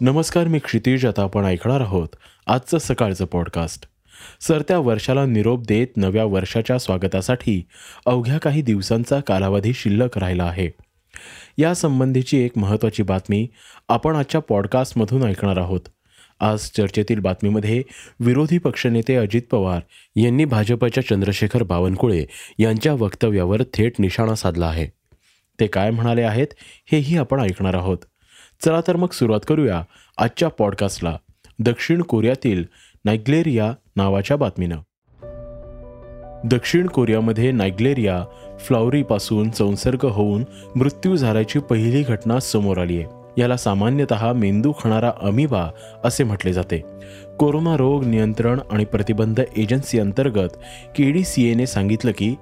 नमस्कार मी क्षितिज. आता आपण ऐकणार आहोत आजचं सकाळचं पॉडकास्ट सरत्या वर्षाला निरोप देत नव्या वर्षाच्या स्वागतासाठी अवघ्या काही दिवसांचा कालावधी शिल्लक राहिला आहे. यासंबंधीची एक महत्त्वाची बातमी आपण आजच्या पॉडकास्टमधून ऐकणार आहोत. आज चर्चेतील बातमीमध्ये विरोधी पक्षनेते अजित पवार यांनी भाजपच्या चंद्रशेखर बावनकुळे यांच्या वक्तव्यावर थेट निशाणा साधला आहे. ते काय म्हणाले आहेत हेही आपण ऐकणार आहोत. चला तर मग सुरुवात करूया आजच्या पॉडकास्टला दक्षिण कोरियातील नायग्लेरिया नावाच्या बातमीनं. दक्षिण कोरियामध्ये नायग्लेरिया फ्लॉवरीपासून संसर्ग होऊन मृत्यू झाल्याची पहिली घटना समोर आली आहे. याला सामान्यतः मेंदू खाणारा अमिबा असे म्हटले जाते. कोरोना रोग नियंत्रण आणि प्रतिबंध एजन्सी अंतर्गत के डी सी एने सांगितलं की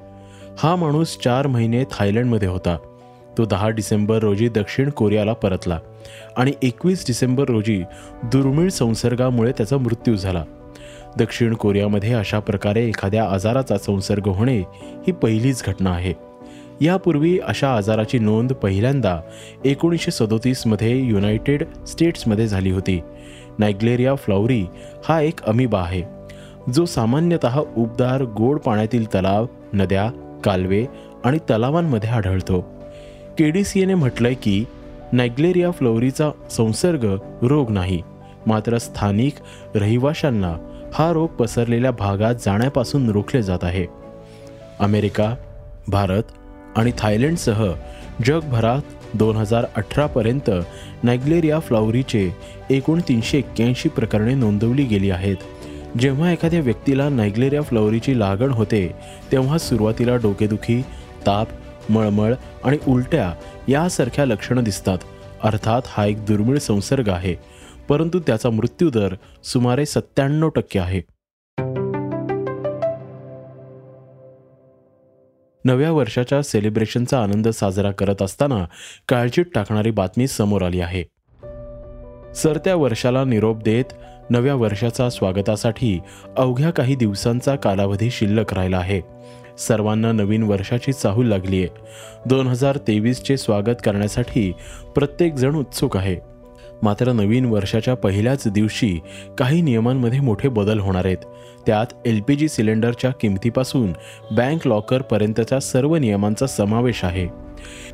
हा माणूस चार महिने थायलंडमध्ये होता. तो दहा डिसेंबर रोजी दक्षिण कोरियाला परतला. आणि एकवीस डिसेंबर रोजी दुर्मिळ संसर्गामुळे त्याचा मृत्यू झाला. दक्षिण कोरियामध्ये अशा प्रकारे एखाद्या आजाराचा संसर्ग होणे ही पहिलीच घटना आहे. यापूर्वी अशा आजाराची नोंद पहिल्यांदा एकोणीसशे सदोतीसमध्ये युनायटेड स्टेट्समध्ये झाली होती. नायग्लेरिया फ्लॉवरी हा एक अमिबा आहे जो सामान्यतः उबदार गोड पाण्यातील तलाव नद्या कालवे आणि तलावांमध्ये आढळतो. के डी सी एने म्हटलंय की नायग्लेरिया फ्लोरीचा संसर्ग रोग नाही. मात्र स्थानिक रहिवाशांना हा रोग पसरलेल्या भागात जाण्यापासून रोखले जात आहे. अमेरिका भारत आणि थायलंडसह जगभरात दोन हजार अठरापर्यंत नायग्लेरिया फ्लॉवरीचे एकूण तीनशे एक्क्याऐंशी प्रकरणे नोंदवली गेली आहेत. जेव्हा एखाद्या व्यक्तीला नायग्लेरिया फ्लॉवरीची लागण होते तेव्हा सुरुवातीला डोकेदुखी ताप मळमळ आणि उलट्या यासारख्या लक्षणं दिसतात. अर्थात हा एक दुर्मिळ संसर्ग आहे. परंतु त्याचा मृत्यूदर सुमारे सत्त्याण्णव टक्के आहे. नव्या वर्षाच्या सेलिब्रेशनचा आनंद साजरा करत असताना काळजीत टाकणारी बातमी समोर आली आहे. सरत्या वर्षाला निरोप देत नव्या वर्षाचा स्वागतासाठी अवघ्या काही दिवसांचा कालावधी शिल्लक राहिला आहे. सर्वांना नवीन वर्षाची चाहूल लागली आहे दोन हजार तेवीसचे स्वागत करण्यासाठी प्रत्येकजण उत्सुक आहे. मात्र नवीन वर्षाच्या पहिल्याच दिवशी काही नियमांमध्ये मोठे बदल होणार आहेत. त्यात एल पी जी सिलेंडरच्या किमतीपासून बँक लॉकरपर्यंतच्या सर्व नियमांचा समावेश आहे.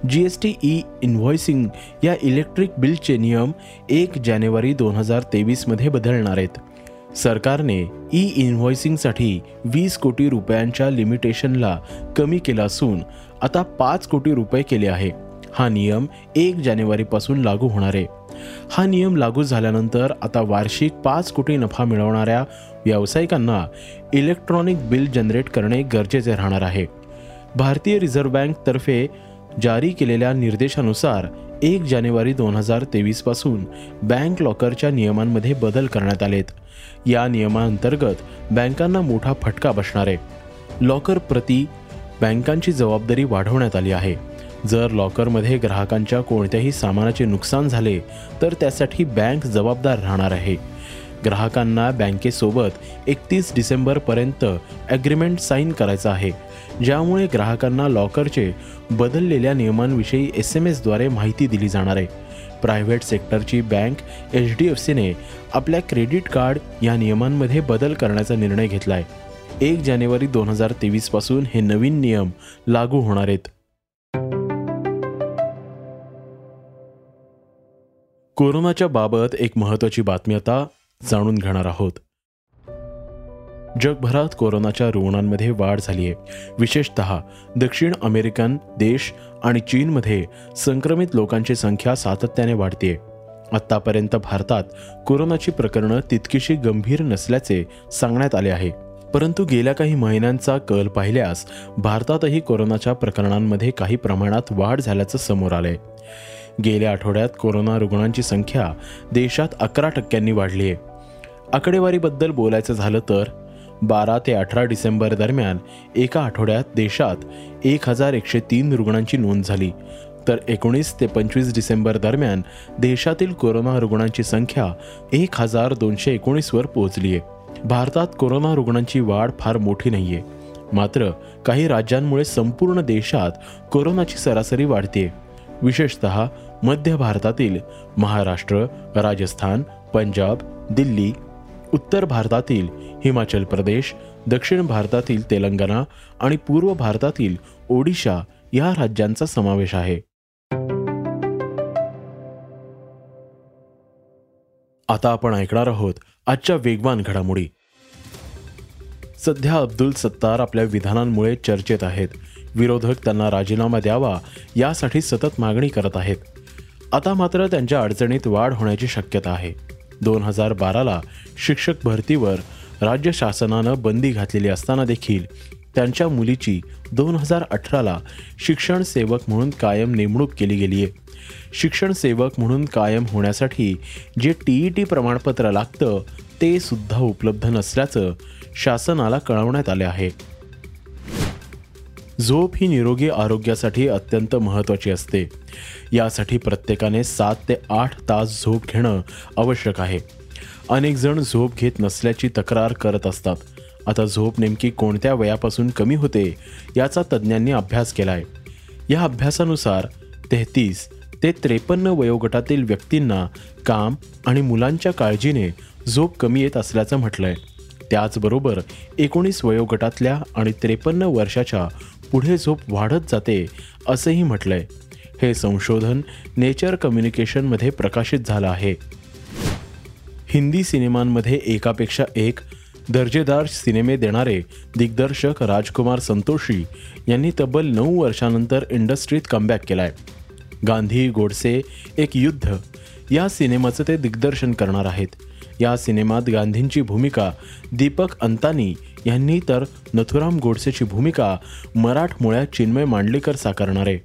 G S T E invoicing या इलेक्ट्रिक बिलचे नियम एक जानेवारी दोन हजार तेवीसमध्ये बदलणार आहेत. सरकारने ई इन्व्हॉइसिंगसाठी वीस कोटी रुपयांच्या लिमिटेशनला कमी केला असून आता पाच कोटी रुपये केले आहे. हा नियम एक जानेवारीपासून लागू होणार आहे. हा नियम लागू झाल्यानंतर आता वार्षिक पाच कोटी नफा मिळवणाऱ्या व्यावसायिकांना इलेक्ट्रॉनिक बिल जनरेट करणे गरजेचे राहणार आहे. भारतीय रिझर्व्ह बँकतर्फे जारी केलेल्या निर्देशानुसार एक जानेवारी दोन हजार तेवीसपासून बँक लॉकरच्या नियमांमध्ये बदल करण्यात आलेत. या नियमांतर्गत बँकांना मोठा फटका बसणार आहे. लॉकर प्रति बँकांची जबाबदारी वाढवण्यात आली आहे. जर लॉकरमध्ये ग्राहकांच्या कोणत्याही सामानाचे नुकसान झाले तर त्यासाठी बँक जबाबदार राहणार आहे. ग्राहकांना बँकेसोबत एकतीस डिसेंबरपर्यंत ॲग्रीमेंट साईन करायचं आहे. ज्यामुळे ग्राहकांना लॉकरचे बदललेल्या नियमांविषयी एस एम एसद्वारे माहिती दिली जाणार आहे. प्रायव्हेट सेक्टरची बँक एच डी एफ सीने आपल्या क्रेडिट कार्ड या नियमांमध्ये बदल करण्याचा निर्णय घेतला आहे एक जानेवारी दोन हजार तेवीसपासून हे नवीन नियम लागू होणार आहेत. कोरोनाच्या बाबत एक महत्त्वाची बातमी आता जाणून घेणार आहोत. जगभरात कोरोनाच्या रुग्णांमध्ये वाढ झाली आहे विशेषत दक्षिण अमेरिकन देश आणि चीनमध्ये संक्रमित लोकांची संख्या सातत्याने वाढते आत्तापर्यंत भारतात कोरोनाची प्रकरणं तितकीशी गंभीर नसल्याचे सांगण्यात आले आहे. परंतु गेल्या काही महिन्यांचा कल पाहिल्यास भारतातही कोरोनाच्या प्रकरणांमध्ये काही प्रमाणात वाढ झाल्याचं समोर आलंय. गेल्या आठवड्यात कोरोना रुग्णांची संख्या देशात अकरा टक्क्यांनी वाढली आहे आकडेवारीबद्दल बोलायचं झालं तर बारा ते अठरा डिसेंबर दरम्यान एका आठवड्यात देशात एक हजार एकशे तीन रुग्णांची नोंद झाली. तर एकोणीस ते पंचवीस डिसेंबर दरम्यान देशातील कोरोना रुग्णांची संख्या एक हजार दोनशे एकोणीसवर पोहोचली आहे. भारतात कोरोना रुग्णांची वाढ फार मोठी नाहीये. मात्र काही राज्यांमुळे संपूर्ण देशात कोरोनाची सरासरी वाढते विशेषत मध्य भारतातील महाराष्ट्र राजस्थान पंजाब दिल्ली उत्तर भारतातील हिमाचल प्रदेश दक्षिण भारतातील तेलंगणा आणि पूर्व भारतातील ओडिशा या राज्यांचा समावेश आहे. आता आपण ऐकणार आहोत आजच्या वेगवान घडामोडी. सध्या अब्दुल सत्तार आपल्या विधानांमुळे चर्चेत आहेत. विरोधक त्यांना राजीनामा द्यावा यासाठी सतत मागणी करत आहेत. आता मात्र त्यांच्या अडचणीत वाढ होण्याची शक्यता आहे. दोन हजार बाराला शिक्षक भरतीवर राज्य शासनानं बंदी घातलेली असताना देखील त्यांच्या मुलीची दोन हजार अठराला शिक्षण सेवक म्हणून कायम नेमणूक केली गेली आहे. शिक्षण सेवक म्हणून कायम होण्यासाठी जे टी ई टी प्रमाणपत्र लागतं ते सुद्धा उपलब्ध नसल्याचं शासनाला कळवण्यात आले आहे. झोप ही निरोगी आरोग्यासाठी अत्यंत महत्त्वाची असते. यासाठी प्रत्येकाने सात ते आठ तास झोप घेणं आवश्यक आहे. अनेक जण झोप घेत नसल्याची तक्रार करत असतात. आता झोप नेमकी कोणत्या वयापासून कमी होते याचा तज्ज्ञांनी अभ्यास केला आहे या अभ्यासानुसार तेहतीस ते त्रेपन्न वयोगटातील व्यक्तींना काम आणि मुलांच्या काळजीने झोप कमी येत असल्याचं म्हटलंय. त्याचबरोबर एकोणीस वयोगटातल्या आणि त्रेपन्न वर्षाच्या पुढे झोप वाढत जाते असंही म्हटलंय. हे संशोधन नेचर कम्युनिकेशनमध्ये प्रकाशित झालं आहे. हिंदी सिनेमांमध्ये एकापेक्षा एक दर्जेदार सिनेमे देणारे दिग्दर्शक राजकुमार संतोषी यांनी तब्बल नऊ वर्षानंतर इंडस्ट्रीत कमबॅक केलाय. गांधी गोडसे एक युद्ध या सिनेमाचं ते दिग्दर्शन करणार आहेत. या सिनेमात गांधींची भूमिका दीपक अंतानी यांनी तर नथुराम गोडसेची भूमिका मराठमोळ्या चिन्मय मांडलेकर साकारणार. आहे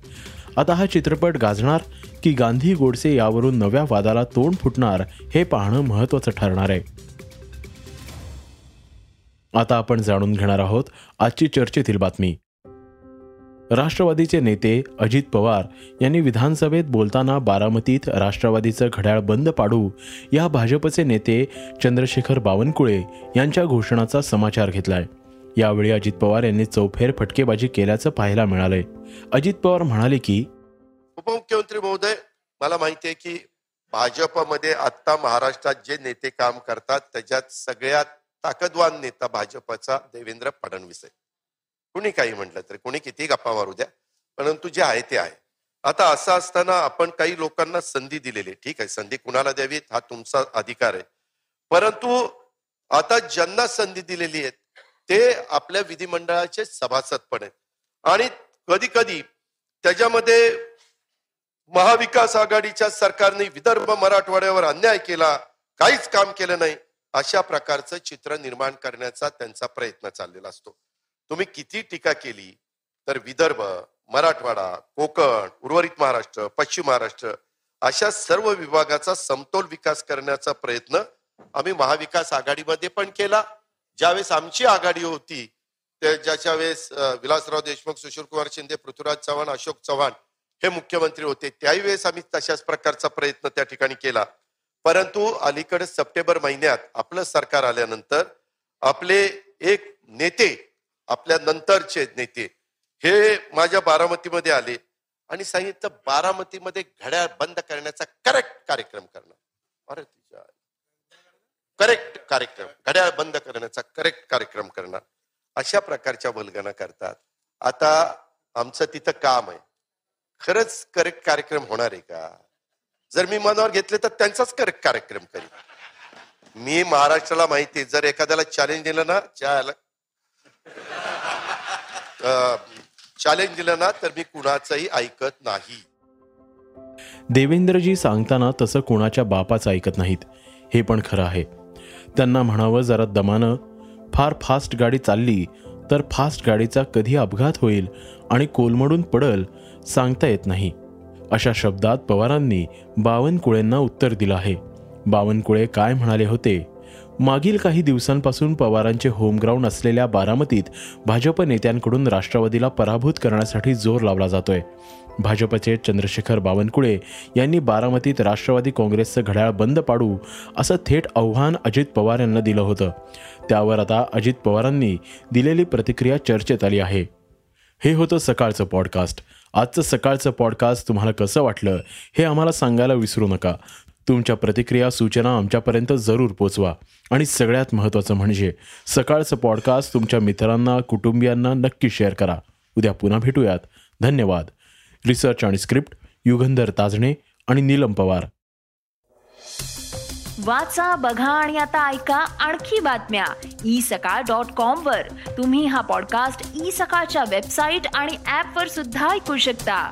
आता हा चित्रपट गाजणार की गांधी गोडसे यावरून नव्या वादाला तोंड फुटणार हे पाहणं महत्त्वाचं ठरणार आहे. आता आपण जाणून घेणार आहोत आजची चर्चेतील बातमी. राष्ट्रवादीचे नेते अजित पवार यांनी विधानसभेत बोलताना बारामतीत राष्ट्रवादीचं घड्याळ बंद पाडू या भाजपचे नेते चंद्रशेखर बावनकुळे यांच्या घोषणाचा समाचार घेतलाय. यावेळी अजित पवार यांनी चौफेर फटकेबाजी केल्याचं पाहायला मिळालंय. अजित पवार म्हणाले की उपमुख्यमंत्री महोदय मला माहिती आहे की भाजपमध्ये आता महाराष्ट्रात जे नेते काम करतात त्याच्यात सगळ्यात ताकदवान नेता भाजपचा देवेंद्र फडणवीस आहे. कुणी काही म्हटलं तरी कुणी किती गप्पा मारू द्या परंतु जे आहे ते आहे. आता असं असताना आपण काही लोकांना संधी दिलेली ठीक आहे संधी कुणाला द्यावी हा तुमचा अधिकार आहे. परंतु आता ज्यांना संधी दिलेली आहे ते आपल्या विधिमंडळाचे सभासद पण आहेत. आणि कधी कधी त्याच्यामध्ये महाविकास आघाडीच्या सरकारने विदर्भ मराठवाड्यावर अन्याय केला काहीच काम केलं नाही अशा प्रकारचं चित्र निर्माण करण्याचा त्यांचा प्रयत्न चाललेला असतो. तुम्ही किती टीका केली तर विदर्भ मराठवाडा कोकण उर्वरित महाराष्ट्र पश्चिम महाराष्ट्र अशा सर्व विभागाचा समतोल विकास करण्याचा प्रयत्न आम्ही महाविकास आघाडीमध्ये पण केला ज्यावेळेस आमची आघाडी होती ज्याच्या वेळेस विलासराव देशमुख सुशीलकुमार शिंदे पृथ्वीराज चव्हाण अशोक चव्हाण हे मुख्यमंत्री होते त्याही वेळेस आम्ही तशाच प्रकारचा प्रयत्न त्या ठिकाणी केला. परंतु अलीकडे सप्टेंबर महिन्यात आपलं सरकार आल्यानंतर आपले एक नेते आपल्या नंतरचे नेते हे माझ्या बारामतीमध्ये आले आणि सांगितलं बारामतीमध्ये घड्याळ बंद करण्याचा करेक्ट कार्यक्रम करणार. अरे तुझ्या करेक्ट कार्यक्रम घड्याळ बंद करण्याचा करेक्ट कार्यक्रम करणार. अशा प्रकारच्या भलगणा करतात. आता आमचं तिथं काम आहे. खरंच करेक्ट कार्यक्रम होणार आहे का? जर मी मनावर घेतले तर त्यांचाच करेक्ट कार्यक्रम करेन. मी महाराष्ट्राला माहिती जर एखाद्याला चॅलेंज दिलं ना चॅलेंज दिलं ना तर मी कुणाचंही ऐकत नाही. देवेंद्रजी सांगताना तसं कुणाच्या बापाचं ऐकत नाहीत. हे पण खरं आहे. त्यांना म्हणावं जरा दमानं. फार फास्ट गाडी चालली तर फास्ट गाडीचा कधी अपघात होईल आणि कोलमडून पडल सांगता येत नाही. अशा शब्दात पवारांनी बावनकुळेंना उत्तर दिलं आहे. बावनकुळे काय म्हणाले होते? मागील काही दिवसांपासून पवारांचे होमग्राऊंड असलेल्या बारामतीत भाजप नेत्यांकडून राष्ट्रवादीला पराभूत करण्यासाठी जोर लावला जातोय. भाजपचे चंद्रशेखर बावनकुळे यांनी बारामतीत राष्ट्रवादी काँग्रेसचं घड्याळ बंद पाडू असं थेट आव्हान अजित पवार यांना दिलं होतं. त्यावर आता अजित पवारांनी दिलेली प्रतिक्रिया चर्चेत आली आहे. हे होतं सकाळचं पॉडकास्ट. आजचं सकाळचं पॉडकास्ट तुम्हाला कसं वाटलं हे आम्हाला सांगायला विसरू नका. तुमच्या प्रतिक्रिया सूचना आमच्यापर्यंत जरूर पोचवा. आणि सगळ्यात महत्त्वाचं म्हणजे सकाळचं पॉडकास्ट तुमच्या मित्रांना कुटुंबियांना नक्की शेअर करा. उद्या पुन्हा भेटूयात. धन्यवाद. रिसर्च आणि स्क्रिप्ट युगंधर ताजणे आणि नीलम पवार. वाचा बघा आणि आता ऐका आणखी बातम्या. ई सकाळ डॉट कॉम वर. तुम्ही हा पॉडकास्ट ई सकाळच्या वेबसाईट आणि ऍप वर सुद्धा ऐकू शकता.